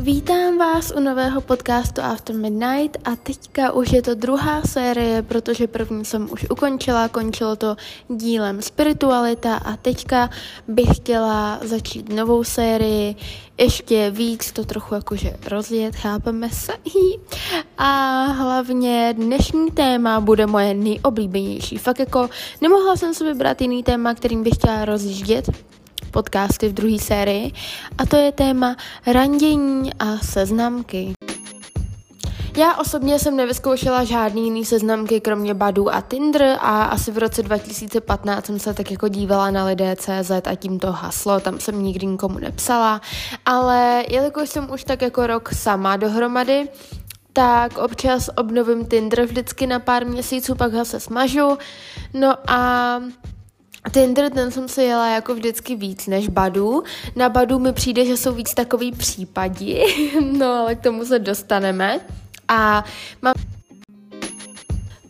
Vítám vás u nového podcastu After Midnight a teďka už je to druhá série, protože první jsem už ukončila, končilo to dílem Spiritualita a teďka bych chtěla začít novou sérii, ještě víc to trochu jakože rozjet, chápeme se. A hlavně dnešní téma bude moje nejoblíbenější. Fakt jako nemohla jsem si vybrat jiný téma, kterým bych chtěla rozjíždět, podcasty v druhé sérii a to je téma randění a seznamky. Já osobně jsem nevyzkoušela žádný jiný seznamky, kromě Badu a Tinder a asi v roce 2015 jsem se tak jako dívala na lidé CZ a tím to haslo, tam jsem nikdy nikomu nepsala, ale jelikož jsem už tak jako rok sama dohromady, tak občas obnovím Tinder vždycky na pár měsíců, pak ho se smažu, no a Tinder, ten jsem si jela jako vždycky víc než Badu. Na Badu mi přijde, že jsou víc takový případí, no ale k tomu se dostaneme. A mám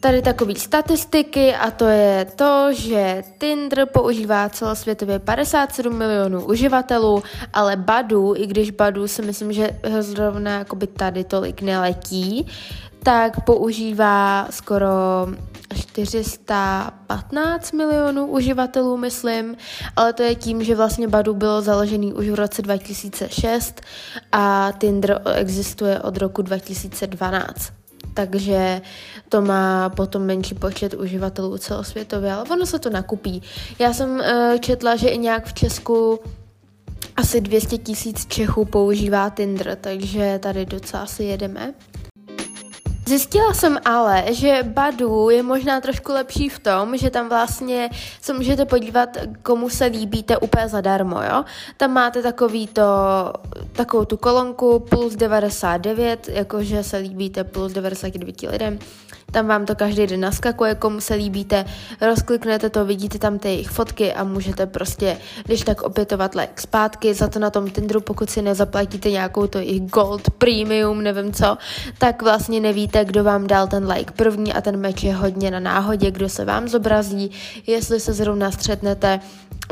tady takové statistiky a to je to, že Tinder používá celosvětově 57 milionů uživatelů, ale Badu, i když Badu si myslím, že zrovna tady tolik neletí, tak používá skoro 415 milionů uživatelů, myslím, ale to je tím, že vlastně Badu bylo založený už v roce 2006 a Tinder existuje od roku 2012 takže to má potom menší počet uživatelů celosvětově, ale ono se to nakupí. Já jsem uh, četla, že i nějak v Česku asi 200 tisíc Čechů používá Tinder, takže tady docela si jedeme. Zjistila jsem ale, že Badu je možná trošku lepší v tom, že tam vlastně se můžete podívat, komu se líbíte úplně zadarmo, jo. Tam máte takový to, takovou tu kolonku plus 99, jakože se líbíte plus 99 lidem tam vám to každý den naskakuje, komu se líbíte, rozkliknete to, vidíte tam ty jejich fotky a můžete prostě, když tak opětovat like zpátky, za to na tom Tinderu, pokud si nezaplatíte nějakou to jejich gold, premium, nevím co, tak vlastně nevíte, kdo vám dal ten like první a ten meč je hodně na náhodě, kdo se vám zobrazí, jestli se zrovna střetnete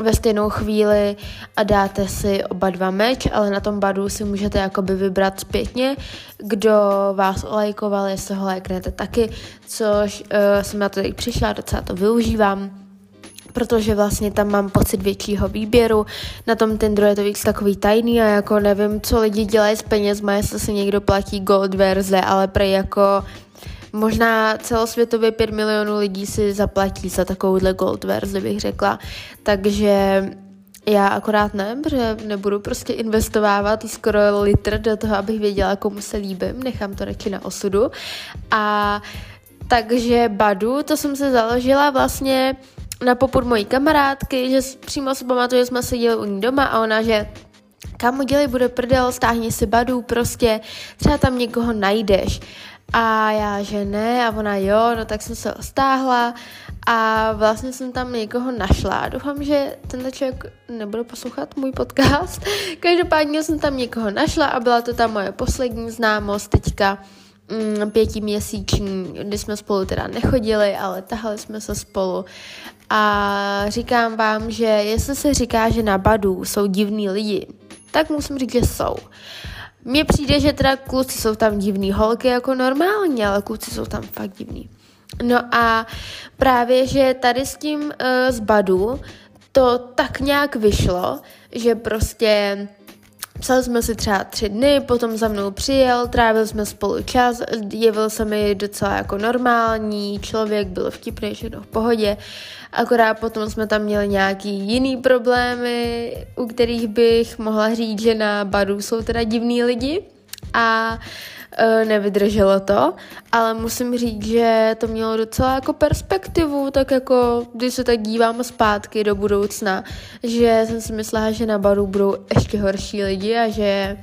ve stejnou chvíli a dáte si oba dva meč, ale na tom badu si můžete jakoby vybrat zpětně, kdo vás olajkoval, jestli ho lajknete taky, což uh, jsem na to teď přišla, docela to využívám protože vlastně tam mám pocit většího výběru. Na tom Tinderu je to víc takový tajný a jako nevím, co lidi dělají s penězma, jestli si někdo platí gold verze, ale prej jako Možná celosvětově 5 milionů lidí si zaplatí za takovouhle gold verzi, bych řekla. Takže já akorát ne, protože nebudu prostě investovávat skoro litr do toho, abych věděla, komu se líbím, nechám to radši na osudu. A takže Badu, to jsem se založila vlastně na popud mojí kamarádky, že přímo si pamatuju, že jsme seděli u ní doma a ona, že kam udělej, bude prdel, stáhni si Badu, prostě třeba tam někoho najdeš. A já, že ne, a ona jo, no tak jsem se stáhla a vlastně jsem tam někoho našla. Doufám, že ten člověk nebude poslouchat můj podcast. Každopádně jsem tam někoho našla a byla to ta moje poslední známost teďka mm, pětiměsíční, kdy jsme spolu teda nechodili, ale tahali jsme se spolu. A říkám vám, že jestli se říká, že na Badu jsou divní lidi, tak musím říct, že jsou. Mně přijde, že teda kluci jsou tam divný, holky jako normálně, ale kluci jsou tam fakt divný. No a právě, že tady s tím uh, z Badu to tak nějak vyšlo, že prostě Psali jsme si třeba tři dny, potom za mnou přijel, trávili jsme spolu čas, jevil se mi docela jako normální, člověk byl vtipný, všechno v pohodě, akorát potom jsme tam měli nějaký jiný problémy, u kterých bych mohla říct, že na baru jsou teda divní lidi. A uh, nevydrželo to, ale musím říct, že to mělo docela jako perspektivu, tak jako když se tak dívám zpátky do budoucna, že jsem si myslela, že na baru budou ještě horší lidi a že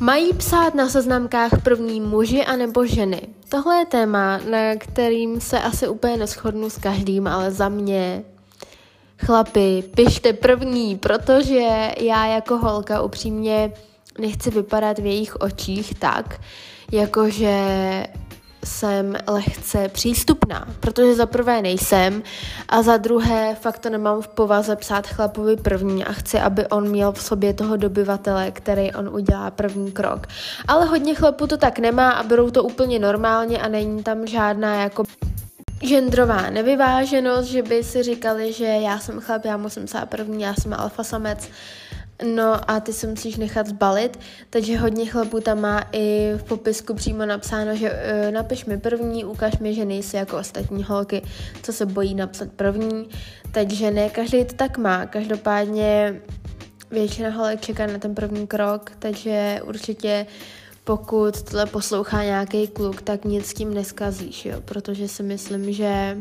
Mají psát na seznamkách první muži anebo ženy? Tohle je téma, na kterým se asi úplně neschodnu s každým, ale za mě chlapi, pište první, protože já jako holka upřímně nechci vypadat v jejich očích tak, jakože jsem lehce přístupná, protože za prvé nejsem a za druhé fakt to nemám v povaze psát chlapovi první a chci, aby on měl v sobě toho dobyvatele, který on udělá první krok. Ale hodně chlapů to tak nemá a berou to úplně normálně a není tam žádná jako genderová nevyváženost, že by si říkali, že já jsem chlap, já musím psát první, já jsem alfa samec. No a ty se musíš nechat zbalit, takže hodně chlapů tam má i v popisku přímo napsáno, že uh, napiš mi první, ukaž mi, že nejsi jako ostatní holky, co se bojí napsat první, takže ne každý to tak má, každopádně většina holek čeká na ten první krok, takže určitě pokud tohle poslouchá nějaký kluk, tak nic s tím neskazíš, jo, protože si myslím, že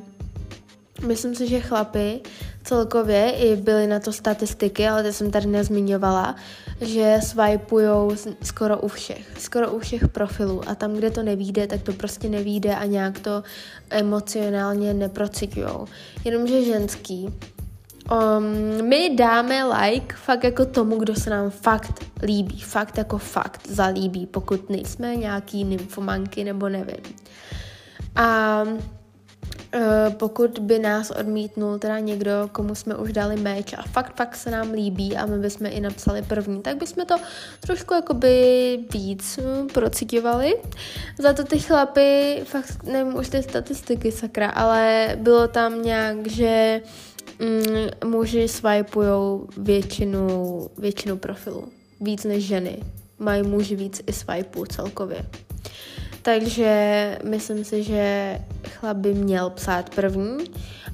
Myslím si, že chlapy celkově i byly na to statistiky, ale to jsem tady nezmiňovala, že swipujou skoro u všech, skoro u všech profilů a tam, kde to nevíde, tak to prostě nevíde a nějak to emocionálně neprocitujou. Jenomže ženský, Um, my dáme like fakt jako tomu, kdo se nám fakt líbí, fakt jako fakt zalíbí, pokud nejsme nějaký nymfomanky nebo nevím. A pokud by nás odmítnul teda někdo, komu jsme už dali meč a fakt, fakt se nám líbí a my bychom i napsali první, tak bychom to trošku jakoby víc hm, procitovali. Za to ty chlapy, fakt nevím už ty statistiky sakra, ale bylo tam nějak, že mm, muži swipujou většinu, většinu profilů. Víc než ženy. Mají muži víc i swipeů celkově. Takže myslím si, že chlap by měl psát první,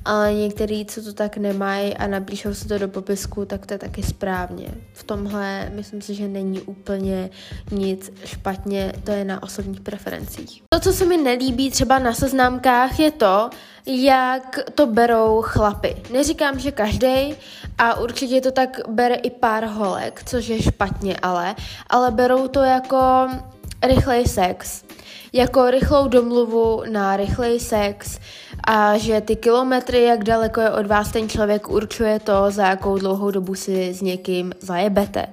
ale některý, co to tak nemají a napíšou se to do popisku, tak to je taky správně. V tomhle myslím si, že není úplně nic špatně, to je na osobních preferencích. To, co se mi nelíbí třeba na seznamkách, je to, jak to berou chlapy. Neříkám, že každý a určitě to tak bere i pár holek, což je špatně ale, ale berou to jako rychlej sex jako rychlou domluvu na rychlej sex a že ty kilometry, jak daleko je od vás ten člověk, určuje to, za jakou dlouhou dobu si s někým zajebete.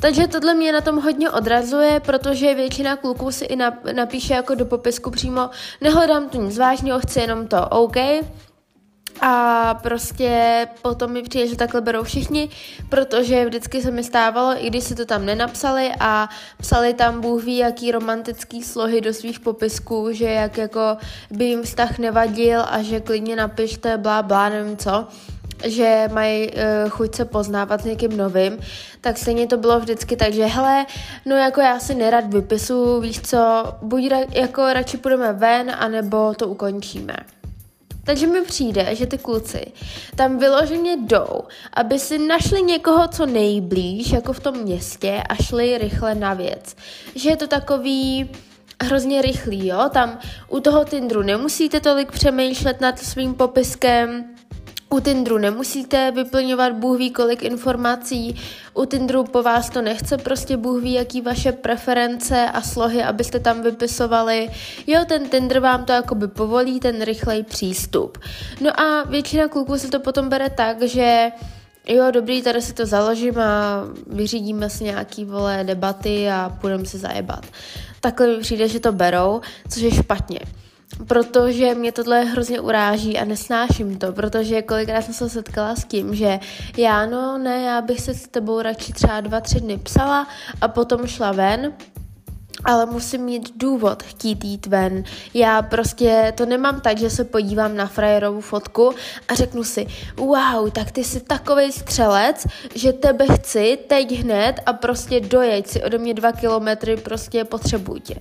Takže tohle mě na tom hodně odrazuje, protože většina kluků si i napíše jako do popisku přímo nehledám tu nic vážného, chci jenom to OK, a prostě potom mi přijde, že takhle berou všichni, protože vždycky se mi stávalo, i když si to tam nenapsali a psali tam Bůh ví, jaký romantický slohy do svých popisků, že jak jako by jim vztah nevadil a že klidně napište blá blá, nevím co, že mají uh, chuť se poznávat s někým novým, tak stejně to bylo vždycky tak, že hele, no jako já si nerad vypisu, víš co, buď ra- jako radši půjdeme ven, anebo to ukončíme. Takže mi přijde, že ty kluci tam vyloženě jdou, aby si našli někoho, co nejblíž, jako v tom městě a šli rychle na věc. Že je to takový hrozně rychlý, jo? Tam u toho Tindru nemusíte tolik přemýšlet nad svým popiskem, u Tindru nemusíte vyplňovat Bůh ví kolik informací, u Tindru po vás to nechce prostě Bůh ví jaký vaše preference a slohy, abyste tam vypisovali. Jo, ten Tinder vám to jakoby povolí, ten rychlej přístup. No a většina kluků se to potom bere tak, že jo, dobrý, tady si to založím a vyřídíme si nějaký, vole, debaty a půjdeme si zajebat. Takhle mi přijde, že to berou, což je špatně protože mě tohle hrozně uráží a nesnáším to, protože kolikrát jsem se setkala s tím, že já no ne, já bych se s tebou radši třeba dva, tři dny psala a potom šla ven, ale musím mít důvod chtít jít ven. Já prostě to nemám tak, že se podívám na frajerovou fotku a řeknu si, wow, tak ty jsi takový střelec, že tebe chci teď hned a prostě dojeď si ode mě dva kilometry, prostě potřebuji tě.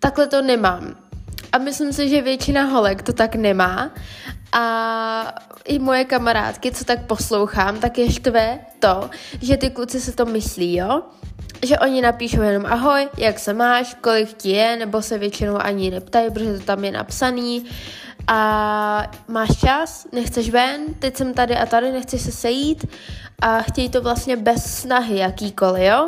Takhle to nemám. A myslím si, že většina holek to tak nemá. A i moje kamarádky, co tak poslouchám, tak je štve to, že ty kluci se to myslí, jo? Že oni napíšou jenom ahoj, jak se máš, kolik ti je, nebo se většinou ani neptají, protože to tam je napsaný. A máš čas, nechceš ven, teď jsem tady a tady, nechceš se sejít a chtějí to vlastně bez snahy jakýkoliv, jo?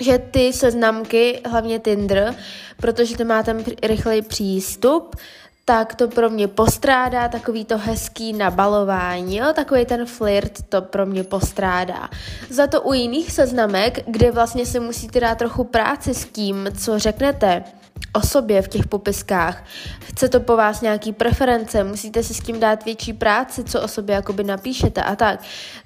Že ty seznamky, hlavně Tinder, protože to má ten rychlej přístup, tak to pro mě postrádá takový to hezký nabalování, jo? takový ten flirt to pro mě postrádá. Za to u jiných seznamek, kde vlastně si musíte dát trochu práci s tím, co řeknete, o sobě v těch popiskách. Chce to po vás nějaký preference, musíte si s tím dát větší práci, co o sobě jakoby napíšete a tak.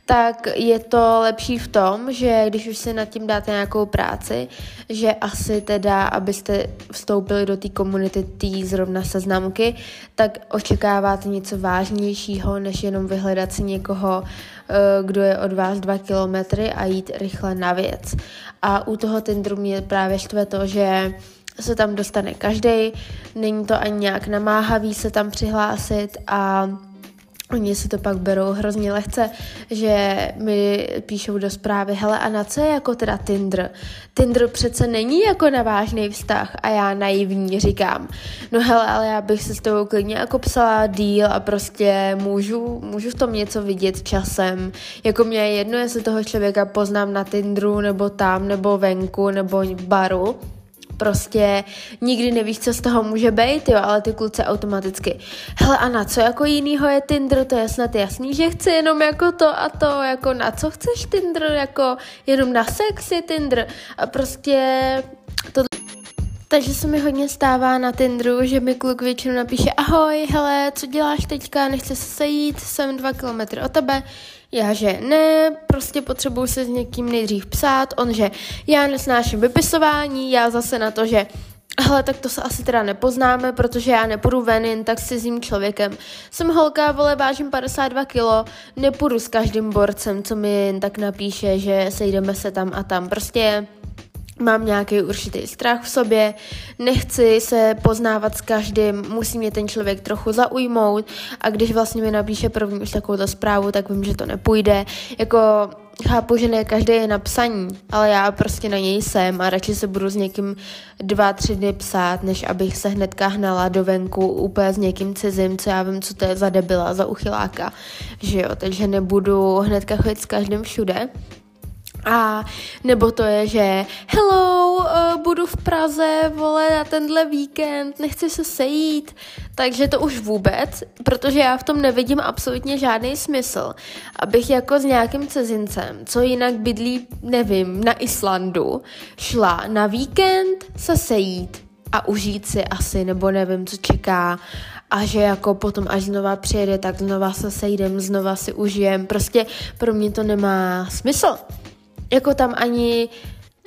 Tak je to lepší v tom, že když už si nad tím dáte nějakou práci, že asi teda, abyste vstoupili do té komunity té zrovna seznamky, tak očekáváte něco vážnějšího, než jenom vyhledat si někoho, eh, kdo je od vás dva kilometry a jít rychle na věc. A u toho Tinderu mě právě štve to, že se tam dostane každý, není to ani nějak namáhavý se tam přihlásit a Oni si to pak berou hrozně lehce, že mi píšou do zprávy, hele a na co je jako teda Tinder? Tinder přece není jako na vážný vztah a já naivní říkám, no hele, ale já bych se s tebou klidně jako psala díl a prostě můžu, můžu v tom něco vidět časem. Jako mě je jedno, jestli toho člověka poznám na Tinderu nebo tam, nebo venku, nebo v baru, prostě nikdy nevíš, co z toho může být, jo, ale ty kluci automaticky. Hele, a na co jako jinýho je Tinder, to je snad jasný, že chci jenom jako to a to, jako na co chceš Tinder, jako jenom na sex je Tinder? A prostě to takže se mi hodně stává na Tinderu, že mi kluk většinou napíše ahoj, hele, co děláš teďka, nechce se sejít, jsem dva kilometry od tebe, já, že ne, prostě potřebuju se s někým nejdřív psát, on, že já nesnáším vypisování, já zase na to, že Hele, tak to se asi teda nepoznáme, protože já nepůjdu ven jen tak s cizím člověkem. Jsem holka, vole, vážím 52 kilo, nepůjdu s každým borcem, co mi jen tak napíše, že sejdeme se tam a tam. Prostě mám nějaký určitý strach v sobě, nechci se poznávat s každým, musí mě ten člověk trochu zaujmout a když vlastně mi napíše první už takovou zprávu, tak vím, že to nepůjde. Jako chápu, že ne každý je na psaní, ale já prostě na něj jsem a radši se budu s někým dva, tři dny psát, než abych se hnedka hnala do venku úplně s někým cizím, co já vím, co to je za debila, za uchyláka, že jo, takže nebudu hnedka chodit s každým všude. A nebo to je, že hello, uh, budu v Praze, vole, na tenhle víkend, nechci se sejít. Takže to už vůbec, protože já v tom nevidím absolutně žádný smysl, abych jako s nějakým cizincem, co jinak bydlí, nevím, na Islandu, šla na víkend se sejít a užít si asi, nebo nevím, co čeká a že jako potom, až znova přijede, tak znova se sejdem, znova si užijem. Prostě pro mě to nemá smysl jako tam ani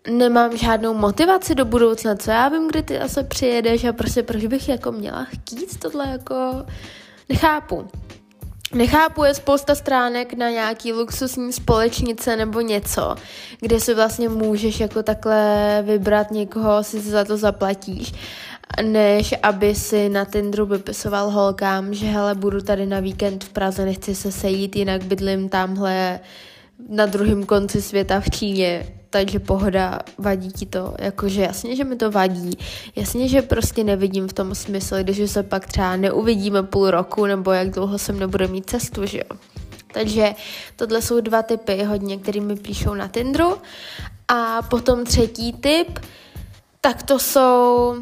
nemám žádnou motivaci do budoucna, co já vím, kdy ty asi přijedeš a prostě proč bych jako měla chtít tohle jako nechápu. Nechápu, je spousta stránek na nějaký luxusní společnice nebo něco, kde si vlastně můžeš jako takhle vybrat někoho, si za to zaplatíš, než aby si na Tinderu vypisoval holkám, že hele, budu tady na víkend v Praze, nechci se sejít, jinak bydlím tamhle na druhém konci světa v Číně, takže pohoda, vadí ti to, jakože jasně, že mi to vadí, jasně, že prostě nevidím v tom smysl, když se pak třeba neuvidíme půl roku, nebo jak dlouho jsem nebude mít cestu, že jo. Takže tohle jsou dva typy hodně, který mi píšou na Tinderu. A potom třetí typ, tak to jsou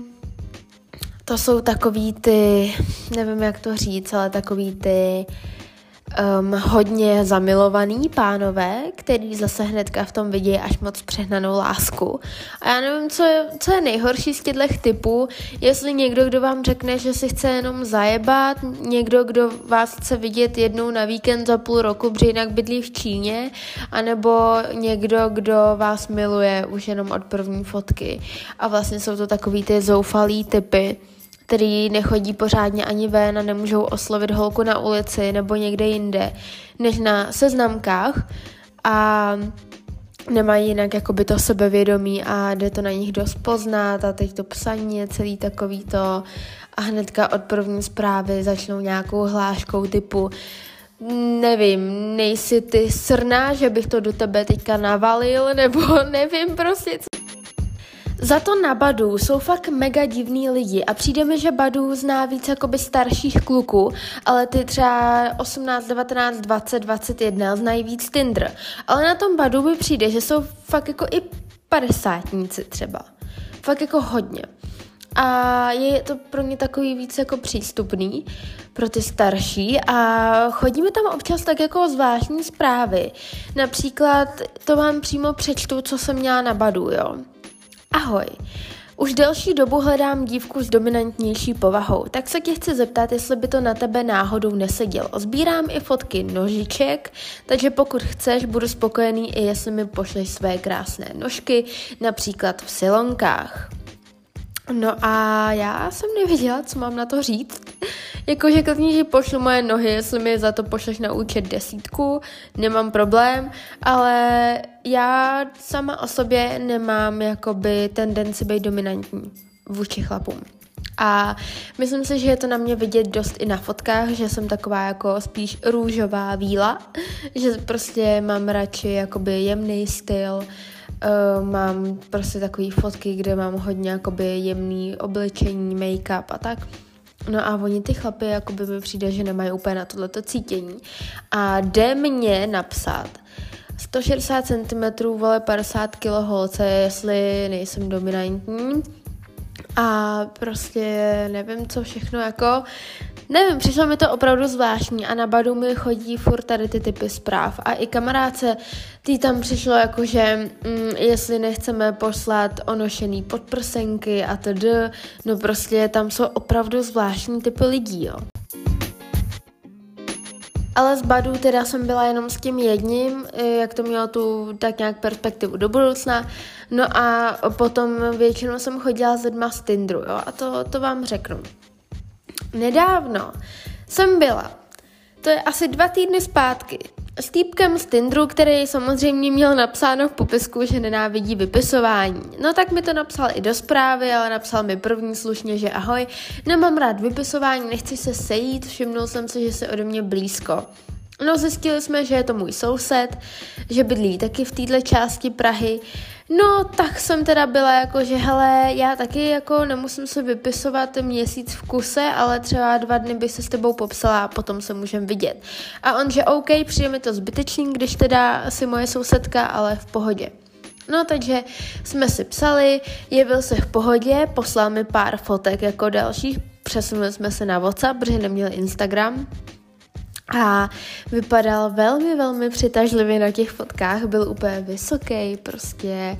to jsou takový ty, nevím jak to říct, ale takový ty um, hodně zamilovaný pánové, který zase hnedka v tom vidí až moc přehnanou lásku. A já nevím, co je, co je nejhorší z těchto typů, jestli někdo, kdo vám řekne, že si chce jenom zajebat, někdo, kdo vás chce vidět jednou na víkend za půl roku, protože jinak bydlí v Číně, anebo někdo, kdo vás miluje už jenom od první fotky. A vlastně jsou to takový ty zoufalý typy, který nechodí pořádně ani ven a nemůžou oslovit holku na ulici nebo někde jinde, než na seznamkách a nemají jinak jakoby to sebevědomí a jde to na nich dost poznat a teď to psaní je celý takový to a hnedka od první zprávy začnou nějakou hláškou typu nevím, nejsi ty srná, že bych to do tebe teďka navalil, nebo nevím prostě, co za to na Badu jsou fakt mega divní lidi a přijde mi, že Badu zná víc jakoby starších kluků, ale ty třeba 18, 19, 20, 21 znají víc Tinder. Ale na tom Badu mi přijde, že jsou fakt jako i padesátníci třeba. Fakt jako hodně. A je to pro mě takový víc jako přístupný pro ty starší a chodíme tam občas tak jako zvláštní zprávy. Například to vám přímo přečtu, co jsem měla na Badu, jo. Ahoj. Už delší dobu hledám dívku s dominantnější povahou, tak se tě chci zeptat, jestli by to na tebe náhodou nesedělo. Sbírám i fotky nožiček, takže pokud chceš, budu spokojený i jestli mi pošleš své krásné nožky, například v silonkách. No a já jsem nevěděla, co mám na to říct. Jakože klidně, že pošlu moje nohy, jestli mi za to pošleš na účet desítku, nemám problém, ale já sama o sobě nemám jakoby tendenci být dominantní vůči chlapům. A myslím si, že je to na mě vidět dost i na fotkách, že jsem taková jako spíš růžová víla, že prostě mám radši jakoby jemný styl, Uh, mám prostě takové fotky, kde mám hodně jakoby jemný oblečení, make-up a tak. No a oni ty chlapy, jakoby mi přijde, že nemají úplně na tohleto cítění. A jde mě napsat 160 cm, vole 50 kg holce, jestli nejsem dominantní. A prostě nevím, co všechno jako Nevím, přišlo mi to opravdu zvláštní a na Badu mi chodí furt tady ty typy zpráv. A i kamarádce, tý tam přišlo jako, že mm, jestli nechceme poslat onošený podprsenky a td. No prostě tam jsou opravdu zvláštní typy lidí, jo. Ale z Badu teda jsem byla jenom s tím jedním, jak to mělo tu tak nějak perspektivu do budoucna. No a potom většinou jsem chodila s lidma z Tindru, jo, a to, to vám řeknu. Nedávno jsem byla, to je asi dva týdny zpátky, s týpkem z Tindru, který samozřejmě měl napsáno v popisku, že nenávidí vypisování. No tak mi to napsal i do zprávy, ale napsal mi první slušně, že ahoj, nemám rád vypisování, nechci se sejít, všimnul jsem si, že se ode mě blízko. No zjistili jsme, že je to můj soused, že bydlí taky v této části Prahy, No, tak jsem teda byla jako, že hele, já taky jako nemusím se vypisovat měsíc v kuse, ale třeba dva dny by se s tebou popsala a potom se můžem vidět. A on, že OK, přijde mi to zbytečný, když teda si moje sousedka, ale v pohodě. No, takže jsme si psali, jevil se v pohodě, poslal mi pár fotek jako dalších, přesunuli jsme se na WhatsApp, protože neměl Instagram, a vypadal velmi, velmi přitažlivě na těch fotkách, byl úplně vysoký, prostě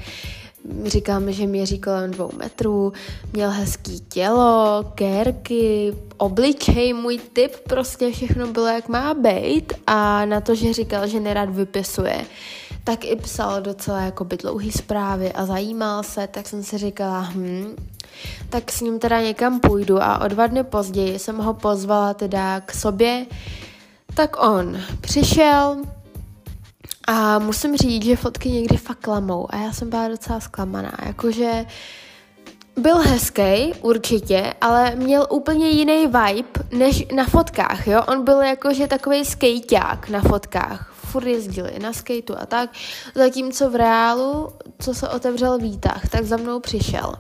říkáme, že měří kolem dvou metrů, měl hezký tělo, kérky, obličej, můj typ, prostě všechno bylo jak má být. A na to, že říkal, že nerad vypisuje, tak i psal docela jako by dlouhý zprávy a zajímal se, tak jsem si říkala, hm, tak s ním teda někam půjdu a o dva dny později jsem ho pozvala teda k sobě, tak on přišel a musím říct, že fotky někdy fakt klamou a já jsem byla docela zklamaná, jakože byl hezký, určitě, ale měl úplně jiný vibe než na fotkách, jo? On byl jakože takový skejťák na fotkách. Furt jezdili na skateu a tak. Zatímco v reálu, co se otevřel výtah, tak za mnou přišel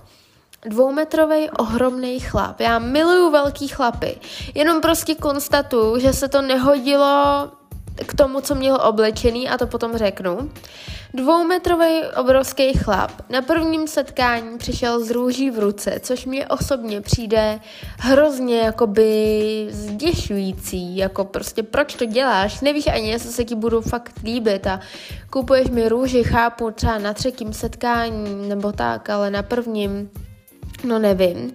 dvoumetrový ohromný chlap. Já miluju velký chlapy. Jenom prostě konstatuju, že se to nehodilo k tomu, co měl oblečený a to potom řeknu. Dvoumetrový obrovský chlap na prvním setkání přišel s růží v ruce, což mě osobně přijde hrozně jakoby zděšující, jako prostě proč to děláš, nevíš ani, jestli se ti budu fakt líbit a kupuješ mi růži, chápu, třeba na třetím setkání nebo tak, ale na prvním No nevím.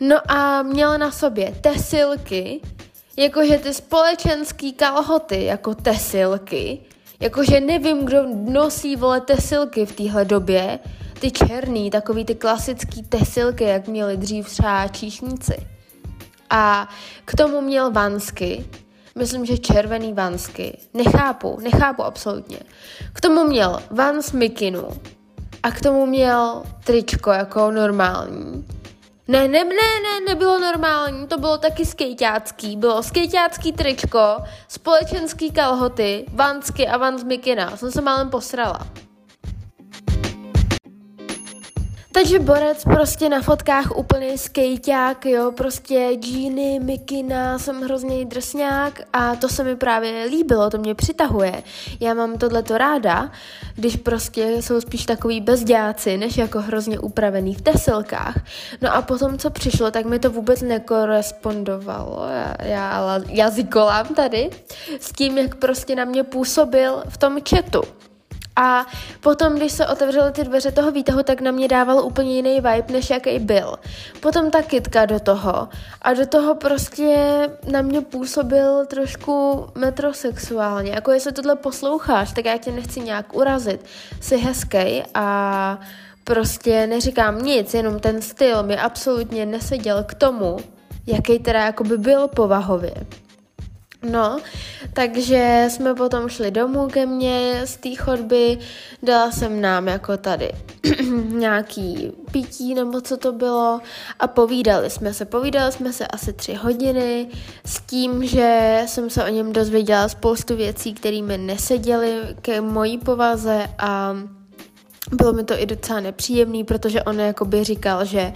No a měla na sobě tesilky, jakože ty společenský kalhoty, jako tesilky, jakože nevím, kdo nosí, vole, tesilky v téhle době, ty černý, takový ty klasický tesilky, jak měli dřív třeba číšníci. A k tomu měl vansky, myslím, že červený vansky. Nechápu, nechápu absolutně. K tomu měl vans mikinu, a k tomu měl tričko jako normální. Ne, ne, ne, ne, nebylo normální, to bylo taky skejťácký. Bylo skejťácký tričko, společenský kalhoty, vansky a vans mikina. Jsem se málem posrala. Takže Borec prostě na fotkách úplný skejťák, jo, prostě džíny, mikina, jsem hrozně drsňák a to se mi právě líbilo, to mě přitahuje. Já mám tohleto ráda, když prostě jsou spíš takový bezděáci, než jako hrozně upravený v tesilkách. No a potom, co přišlo, tak mi to vůbec nekorespondovalo, já, já jazykolám tady, s tím, jak prostě na mě působil v tom chatu. A potom, když se otevřely ty dveře toho výtahu, tak na mě dával úplně jiný vibe, než jaký byl. Potom ta kitka do toho. A do toho prostě na mě působil trošku metrosexuálně. Jako jestli tohle posloucháš, tak já tě nechci nějak urazit. Jsi hezký a prostě neříkám nic, jenom ten styl mi absolutně neseděl k tomu, jaký teda jako by byl povahově. No, takže jsme potom šli domů ke mně z té chodby, dala jsem nám jako tady nějaký pití nebo co to bylo a povídali jsme se. Povídali jsme se asi tři hodiny s tím, že jsem se o něm dozvěděla spoustu věcí, které mi neseděly ke mojí povaze a bylo mi to i docela nepříjemný, protože on jakoby říkal, že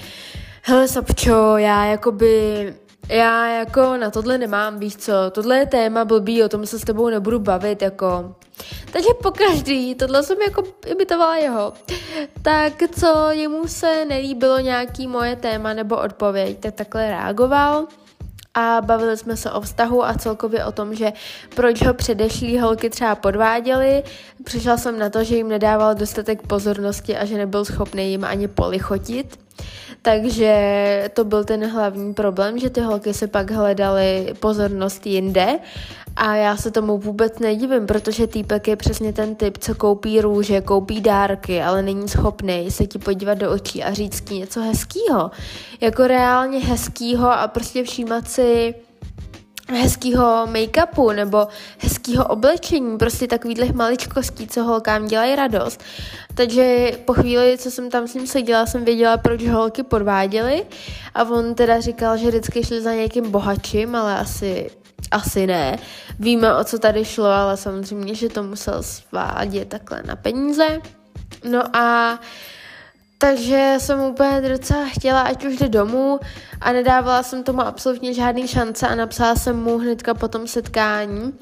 hele Sapčo, já jakoby já jako na tohle nemám, víš co, tohle je téma blbý, o tom se s tebou nebudu bavit, jako. Takže po každý, tohle jsem jako imitovala jeho, tak co jemu se nelíbilo nějaký moje téma nebo odpověď, tak takhle reagoval a bavili jsme se o vztahu a celkově o tom, že proč ho předešlý holky třeba podváděly. Přišla jsem na to, že jim nedával dostatek pozornosti a že nebyl schopný jim ani polichotit. Takže to byl ten hlavní problém, že ty holky se pak hledaly pozornost jinde a já se tomu vůbec nedivím, protože týpek je přesně ten typ, co koupí růže, koupí dárky, ale není schopný se ti podívat do očí a říct ti něco hezkýho. Jako reálně hezkýho a prostě všímat si hezkýho make-upu nebo hezkýho oblečení, prostě takovýhle maličkostí, co holkám dělají radost. Takže po chvíli, co jsem tam s ním seděla, jsem věděla, proč holky podváděly a on teda říkal, že vždycky šli za někým bohatším, ale asi asi ne. Víme, o co tady šlo, ale samozřejmě, že to musel svádět takhle na peníze. No a takže jsem úplně docela chtěla, ať už jde domů a nedávala jsem tomu absolutně žádný šance a napsala jsem mu hnedka po tom setkání,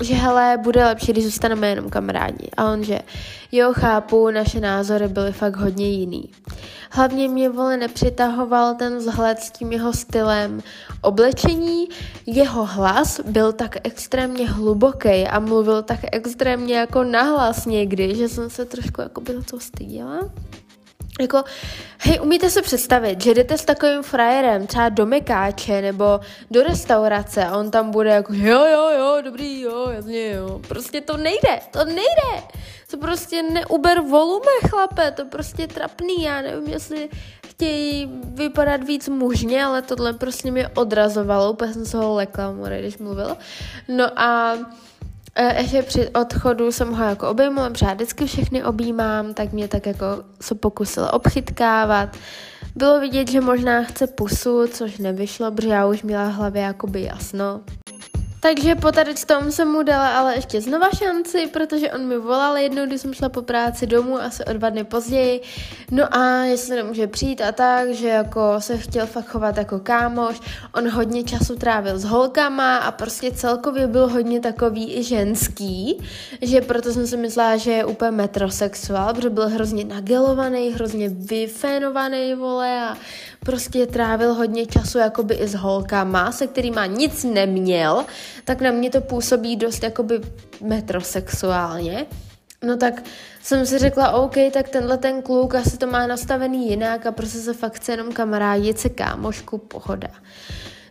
že hele, bude lepší, když zůstaneme jenom kamarádi. A on, že jo, chápu, naše názory byly fakt hodně jiný. Hlavně mě vole nepřitahoval ten vzhled s tím jeho stylem oblečení. Jeho hlas byl tak extrémně hluboký a mluvil tak extrémně jako nahlas někdy, že jsem se trošku jako by to styděla. Jako, hej, umíte se představit, že jdete s takovým frajerem třeba do Mekáče nebo do restaurace a on tam bude jako, jo, jo, jo, dobrý, jo, jasně, jo. Prostě to nejde, to nejde. To prostě neuber volume, chlape, to prostě je trapný, já nevím, jestli chtějí vypadat víc mužně, ale tohle prostě mě odrazovalo, úplně jsem se ho lekla, more, když mluvila. No a ještě při odchodu jsem ho jako obejmula, protože já vždycky všechny objímám, tak mě tak jako se pokusila obchytkávat. Bylo vidět, že možná chce pusu, což nevyšlo, protože já už měla v hlavě jakoby jasno. Takže po tady tom jsem mu dala ale ještě znova šanci, protože on mi volal jednou, když jsem šla po práci domů, asi o dva dny později. No a jestli nemůže přijít a tak, že jako se chtěl fakt chovat jako kámoš. On hodně času trávil s holkama a prostě celkově byl hodně takový i ženský, že proto jsem si myslela, že je úplně metrosexuál, protože byl hrozně nagelovaný, hrozně vyfénovaný, vole, a prostě trávil hodně času jakoby i s holkama, se kterýma nic neměl, tak na mě to působí dost jakoby metrosexuálně. No tak jsem si řekla, OK, tak tenhle ten kluk asi to má nastavený jinak a prostě se fakt chce jenom kamarádit se kámošku, pohoda.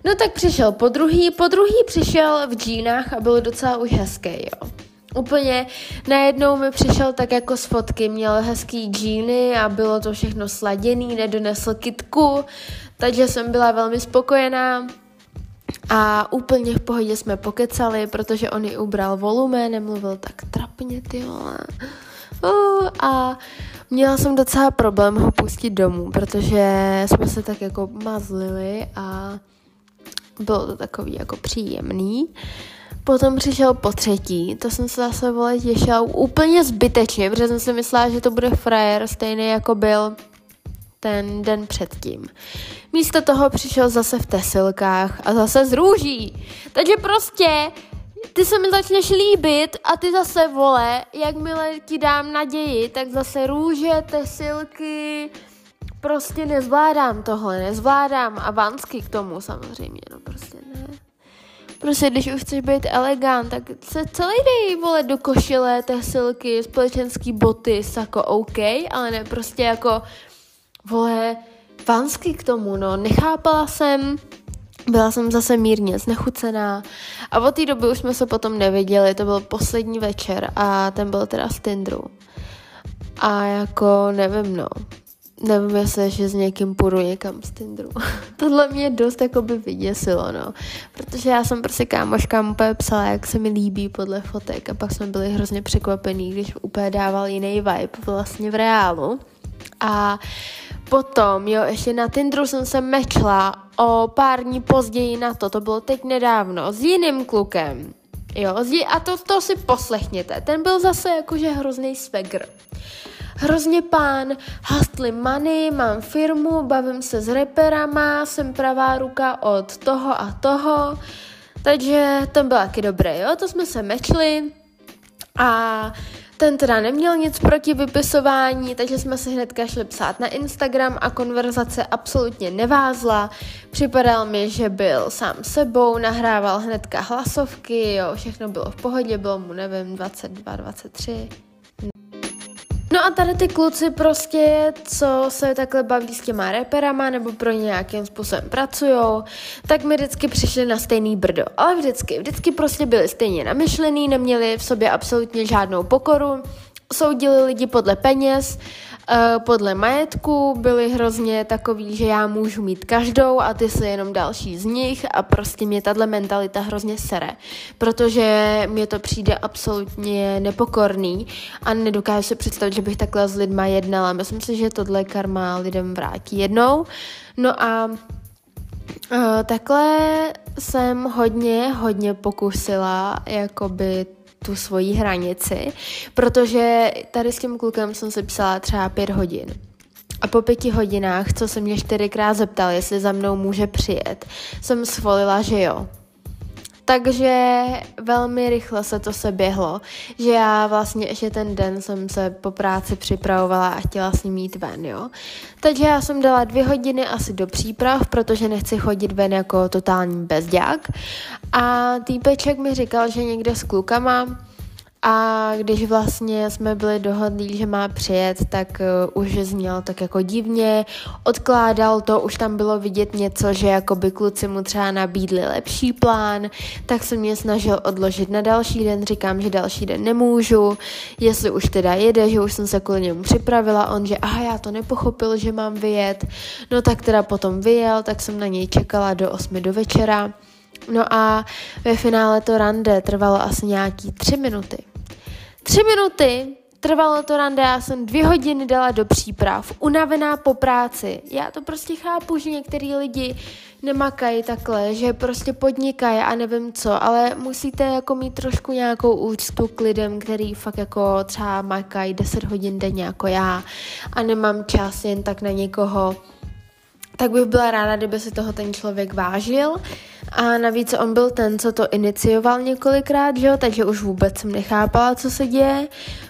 No tak přišel po druhý, po druhý přišel v džínách a byl docela už hezký, jo. Úplně najednou mi přišel tak jako z fotky, měl hezký džíny a bylo to všechno sladěný, nedonesl kitku, takže jsem byla velmi spokojená. A úplně v pohodě jsme pokecali, protože on ji ubral volume, nemluvil tak trapně, ty vole. Uh, a měla jsem docela problém ho pustit domů, protože jsme se tak jako mazlili a bylo to takový jako příjemný. Potom přišel po třetí, to jsem se zase vole těšila úplně zbytečně, protože jsem si myslela, že to bude frajer stejný jako byl ten den předtím. Místo toho přišel zase v tesilkách a zase z růží. Takže prostě ty se mi začneš líbit a ty zase vole, jakmile ti dám naději, tak zase růže, tesilky, prostě nezvládám tohle, nezvládám a vansky k tomu samozřejmě, no prostě ne. Prostě když už chceš být elegant, tak se celý dej, vole, do košile, silky, společenský boty, sako OK, ale ne prostě jako, vole, vansky k tomu, no. Nechápala jsem, byla jsem zase mírně znechucená a od té doby už jsme se potom neviděli, to byl poslední večer a ten byl teda z Tindru. A jako nevím, no. Nevím, jestli že s někým půjdu někam z Tinderu. Tohle mě dost jako by vyděsilo, no. Protože já jsem prostě kámoškám úplně psala, jak se mi líbí podle fotek a pak jsme byli hrozně překvapení, když úplně dával jiný vibe vlastně v reálu. A potom, jo, ještě na Tinderu jsem se mečla o pár dní později na to, to bylo teď nedávno, s jiným klukem. Jo, a to, to si poslechněte. Ten byl zase jakože hrozný swagger hrozně pán, hustly money, mám firmu, bavím se s reperama, jsem pravá ruka od toho a toho, takže ten byl taky dobrý, jo, to jsme se mečli. A ten teda neměl nic proti vypisování, takže jsme si hnedka šli psát na Instagram a konverzace absolutně nevázla. Připadal mi, že byl sám sebou, nahrával hnedka hlasovky, jo, všechno bylo v pohodě, bylo mu, nevím, 22, 23, A tady ty kluci prostě, co se takhle baví s těma reperama nebo pro ně nějakým způsobem pracujou, tak mi vždycky přišli na stejný brdo. Ale vždycky, vždycky prostě byli stejně namyšlený, neměli v sobě absolutně žádnou pokoru, soudili lidi podle peněz, podle majetku byli hrozně takový, že já můžu mít každou a ty jsi jenom další z nich a prostě mě tahle mentalita hrozně sere, protože mě to přijde absolutně nepokorný a nedokážu si představit, že bych takhle s lidma jednala. Myslím si, že tohle karma lidem vrátí jednou. No a uh, takhle jsem hodně, hodně pokusila jakoby tu svoji hranici, protože tady s tím klukem jsem si psala třeba pět hodin. A po pěti hodinách, co se mě čtyřikrát zeptal, jestli za mnou může přijet, jsem svolila, že jo. Takže velmi rychle se to se běhlo, že já vlastně ještě ten den jsem se po práci připravovala a chtěla s ním jít ven, jo. Takže já jsem dala dvě hodiny asi do příprav, protože nechci chodit ven jako totální bezďák. A týpeček mi říkal, že někde s klukama a když vlastně jsme byli dohodlí, že má přijet, tak uh, už zněl tak jako divně, odkládal to, už tam bylo vidět něco, že jako by kluci mu třeba nabídli lepší plán, tak se mě snažil odložit na další den, říkám, že další den nemůžu, jestli už teda jede, že už jsem se kvůli němu připravila, on, že aha, já to nepochopil, že mám vyjet, no tak teda potom vyjel, tak jsem na něj čekala do 8 do večera, No a ve finále to rande trvalo asi nějaký tři minuty. Tři minuty trvalo to rande, já jsem dvě hodiny dala do příprav, unavená po práci. Já to prostě chápu, že některý lidi nemakají takhle, že prostě podnikají a nevím co, ale musíte jako mít trošku nějakou úctu k lidem, který fakt jako třeba makají 10 hodin denně jako já a nemám čas jen tak na někoho tak bych byla ráda, kdyby si toho ten člověk vážil. A navíc on byl ten, co to inicioval několikrát, že jo, takže už vůbec jsem nechápala, co se děje.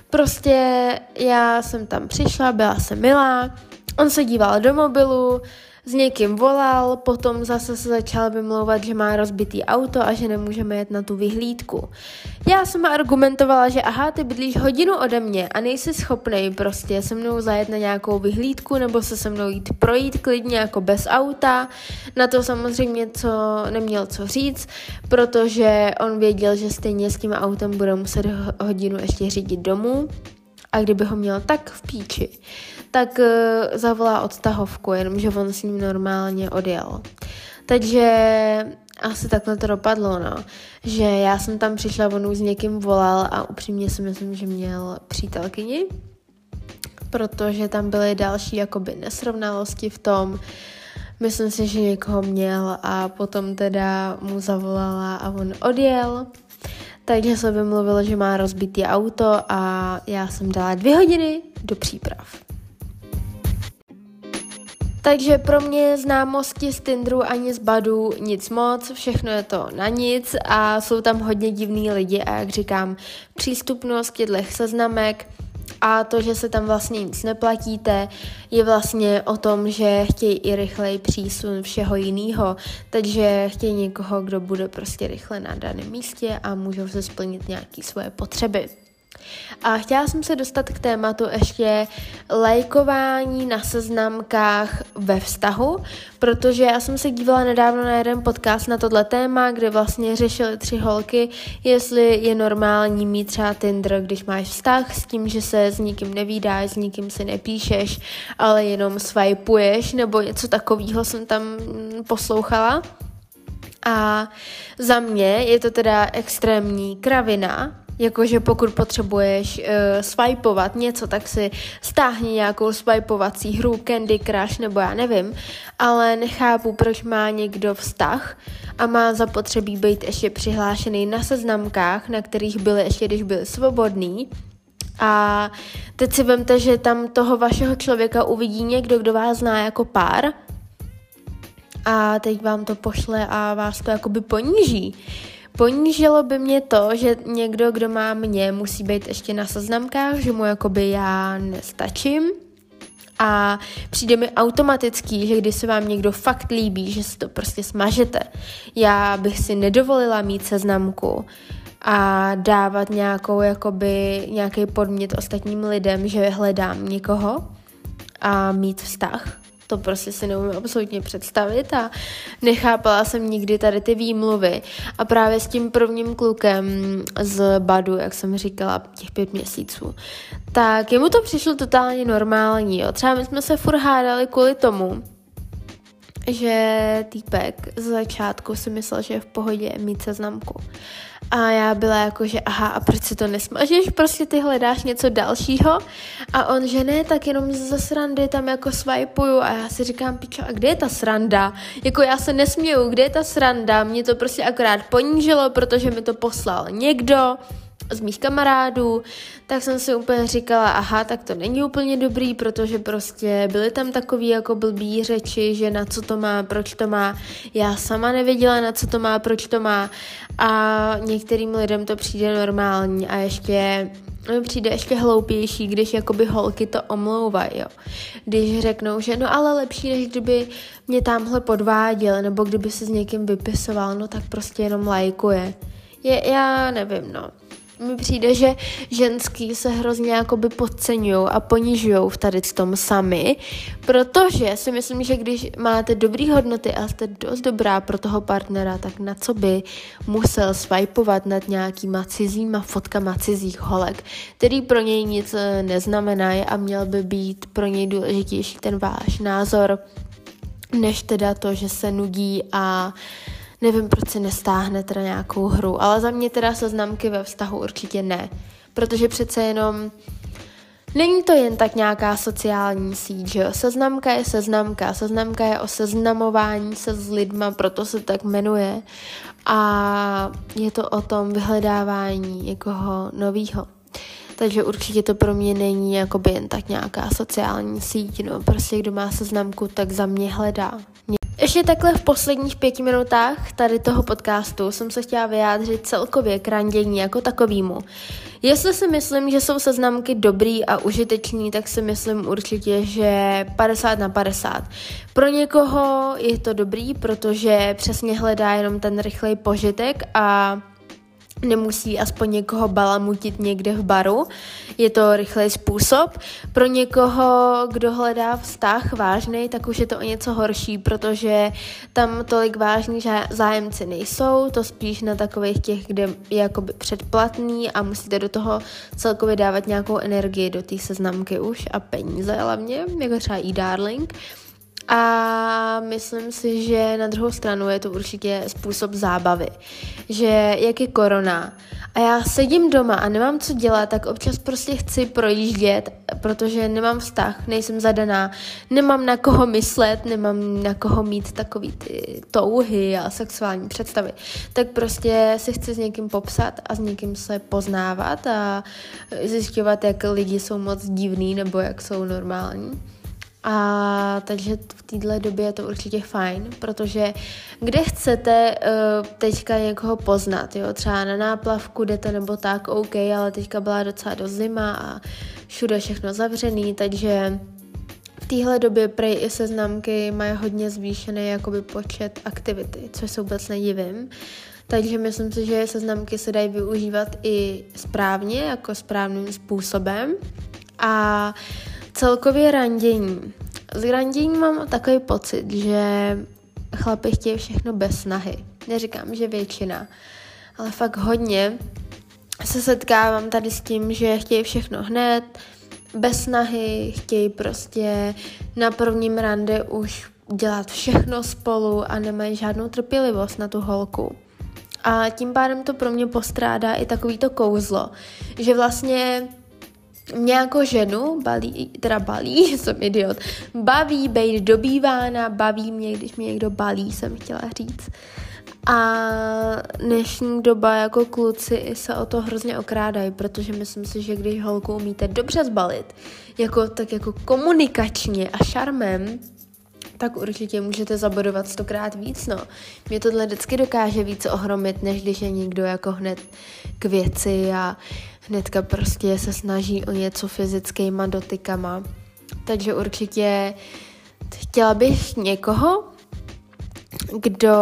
Prostě já jsem tam přišla, byla jsem milá, on se díval do mobilu, s někým volal, potom zase se začal vymlouvat, že má rozbitý auto a že nemůžeme jet na tu vyhlídku. Já jsem argumentovala, že aha, ty bydlíš hodinu ode mě a nejsi schopný prostě se mnou zajet na nějakou vyhlídku nebo se se mnou jít projít klidně jako bez auta. Na to samozřejmě co neměl co říct, protože on věděl, že stejně s tím autem bude muset hodinu ještě řídit domů a kdyby ho měl tak v píči, tak uh, zavolá odtahovku, jenomže on s ním normálně odjel. Takže asi takhle to dopadlo, no. Že já jsem tam přišla, on už s někým volal a upřímně si myslím, že měl přítelkyni, protože tam byly další jakoby nesrovnalosti v tom, myslím si, že někoho měl a potom teda mu zavolala a on odjel. Takže se vymluvilo, že má rozbitý auto a já jsem dala dvě hodiny do příprav. Takže pro mě známosti z Tinderu ani z Badu nic moc, všechno je to na nic a jsou tam hodně divní lidi a jak říkám, přístupnost těchto seznamek A to, že se tam vlastně nic neplatíte, je vlastně o tom, že chtějí i rychlej přísun všeho jiného, takže chtějí někoho, kdo bude prostě rychle na daném místě a můžou se splnit nějaké svoje potřeby. A chtěla jsem se dostat k tématu ještě lajkování na seznamkách ve vztahu, protože já jsem se dívala nedávno na jeden podcast na tohle téma, kde vlastně řešili tři holky, jestli je normální mít třeba Tinder, když máš vztah s tím, že se s nikým nevídáš, s nikým si nepíšeš, ale jenom swipeuješ, nebo něco takového jsem tam poslouchala. A za mě je to teda extrémní kravina, Jakože pokud potřebuješ uh, swipeovat něco, tak si stáhni nějakou swipeovací hru, Candy Crush nebo já nevím, ale nechápu, proč má někdo vztah a má zapotřebí být ještě přihlášený na seznamkách, na kterých byly ještě, když byl svobodný, a teď si vemte, že tam toho vašeho člověka uvidí někdo, kdo vás zná jako pár a teď vám to pošle a vás to jakoby poníží. Ponížilo by mě to, že někdo, kdo má mě, musí být ještě na seznamkách, že mu jakoby já nestačím. A přijde mi automatický, že když se vám někdo fakt líbí, že si to prostě smažete. Já bych si nedovolila mít seznamku a dávat nějakou, jakoby, nějaký podmět ostatním lidem, že hledám někoho a mít vztah to prostě si neumím absolutně představit a nechápala jsem nikdy tady ty výmluvy. A právě s tím prvním klukem z Badu, jak jsem říkala, těch pět měsíců, tak jemu to přišlo totálně normální. Jo. Třeba my jsme se furt hádali kvůli tomu, že týpek z začátku si myslel, že je v pohodě mít seznamku. A já byla jako, že aha, a proč si to nesmažeš, prostě ty hledáš něco dalšího a on, že ne, tak jenom ze srandy tam jako swipuju a já si říkám, pičo, a kde je ta sranda? Jako já se nesměju, kde je ta sranda? Mě to prostě akorát ponížilo, protože mi to poslal někdo, z mých kamarádů, tak jsem si úplně říkala, aha, tak to není úplně dobrý, protože prostě byly tam takový jako blbý řeči, že na co to má, proč to má. Já sama nevěděla, na co to má, proč to má a některým lidem to přijde normální a ještě mi přijde ještě hloupější, když jakoby holky to omlouvají, jo. Když řeknou, že no ale lepší, než kdyby mě tamhle podváděl, nebo kdyby se s někým vypisoval, no tak prostě jenom lajkuje. Je, já nevím, no mi přijde, že ženský se hrozně jakoby podceňují a ponižují v tady tom sami, protože si myslím, že když máte dobrý hodnoty a jste dost dobrá pro toho partnera, tak na co by musel swipeovat nad nějakýma cizíma fotkama cizích holek, který pro něj nic eh, neznamenají a měl by být pro něj důležitější ten váš názor, než teda to, že se nudí a uh, Nevím, proč si nestáhne teda nějakou hru, ale za mě teda seznamky ve vztahu určitě ne, protože přece jenom Není to jen tak nějaká sociální síť, že jo? Seznamka je seznamka, seznamka je o seznamování se s lidma, proto se tak jmenuje. A je to o tom vyhledávání někoho novýho. Takže určitě to pro mě není jakoby jen tak nějaká sociální síť, no prostě kdo má seznamku, tak za mě hledá. Ještě takhle v posledních pěti minutách tady toho podcastu jsem se chtěla vyjádřit celkově k randění jako takovýmu. Jestli si myslím, že jsou seznamky dobrý a užitečný, tak si myslím určitě, že 50 na 50. Pro někoho je to dobrý, protože přesně hledá jenom ten rychlej požitek a nemusí aspoň někoho balamutit někde v baru. Je to rychlej způsob. Pro někoho, kdo hledá vztah vážný, tak už je to o něco horší, protože tam tolik vážní zájemci nejsou, to spíš na takových těch, kde je jakoby předplatný a musíte do toho celkově dávat nějakou energii do té seznamky už a peníze hlavně, jako třeba e-darling. A myslím si, že na druhou stranu je to určitě způsob zábavy. Že jak je korona a já sedím doma a nemám co dělat, tak občas prostě chci projíždět, protože nemám vztah, nejsem zadaná, nemám na koho myslet, nemám na koho mít takový ty touhy a sexuální představy. Tak prostě si chci s někým popsat a s někým se poznávat a zjišťovat, jak lidi jsou moc divný nebo jak jsou normální. A takže v této době je to určitě fajn, protože kde chcete uh, teďka někoho poznat, jo, třeba na náplavku jdete nebo tak, OK, ale teďka byla docela do zima a všude všechno zavřený, takže v téhle době prej i seznamky mají hodně zvýšený jakoby počet aktivity, což se vůbec nedivím. Takže myslím si, že seznamky se dají využívat i správně, jako správným způsobem. A celkově randění. Z randění mám takový pocit, že chlapi chtějí všechno bez snahy. Neříkám, že většina, ale fakt hodně se setkávám tady s tím, že chtějí všechno hned, bez snahy, chtějí prostě na prvním rande už dělat všechno spolu a nemají žádnou trpělivost na tu holku. A tím pádem to pro mě postrádá i takový to kouzlo, že vlastně mě jako ženu balí, teda balí, jsem idiot, baví být dobývána, baví mě, když mě někdo balí, jsem chtěla říct. A dnešní doba jako kluci se o to hrozně okrádají, protože myslím si, že když holku umíte dobře zbalit, jako, tak jako komunikačně a šarmem, tak určitě můžete zabodovat stokrát víc, no. Mě tohle vždycky dokáže víc ohromit, než když je někdo jako hned k věci a hnedka prostě se snaží o něco fyzickýma dotykama. Takže určitě chtěla bych někoho, kdo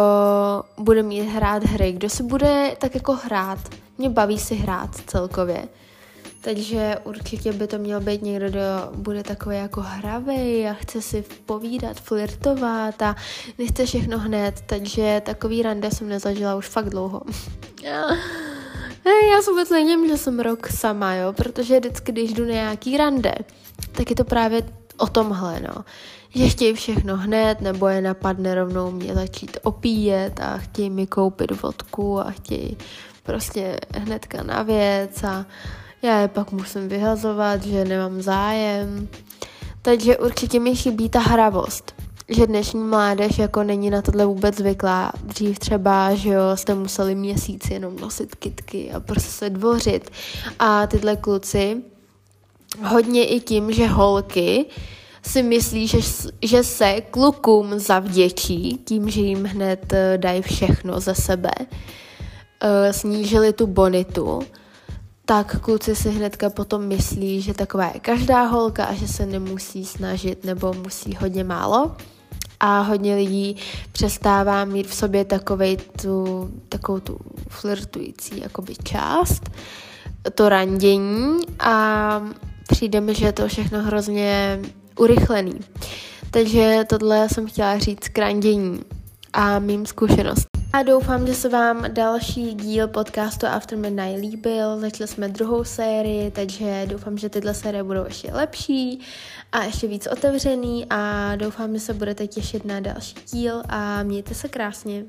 bude mít hrát hry, kdo si bude tak jako hrát. Mě baví si hrát celkově. Takže určitě by to měl být někdo, kdo bude takový jako hravý a chce si povídat, flirtovat a nechce všechno hned, takže takový rande jsem nezažila už fakt dlouho. Já vůbec nevím, že jsem rok sama, jo, protože vždycky, když jdu na nějaký rande, tak je to právě o tomhle, no. Že chtějí všechno hned, nebo je napadne rovnou mě začít opíjet a chtějí mi koupit vodku a chtějí prostě hnedka na věc a já je pak musím vyhazovat, že nemám zájem. Takže určitě mi chybí ta hravost že dnešní mládež jako není na tohle vůbec zvyklá. Dřív třeba, že jo, jste museli měsíc jenom nosit kitky a prostě se dvořit. A tyhle kluci hodně i tím, že holky si myslí, že, že se klukům zavděčí tím, že jim hned eh, dají všechno ze sebe. Eh, snížili tu bonitu tak kluci si hnedka potom myslí, že taková je každá holka a že se nemusí snažit nebo musí hodně málo. A hodně lidí přestává mít v sobě takovej tu, takovou tu flirtující jakoby část, to randění a přijde mi, že je to všechno hrozně urychlený. Takže tohle jsem chtěla říct k randění a mým zkušenostem. A doufám, že se vám další díl podcastu After Midnight líbil. Začali jsme druhou sérii, takže doufám, že tyhle série budou ještě lepší a ještě víc otevřený a doufám, že se budete těšit na další díl a mějte se krásně.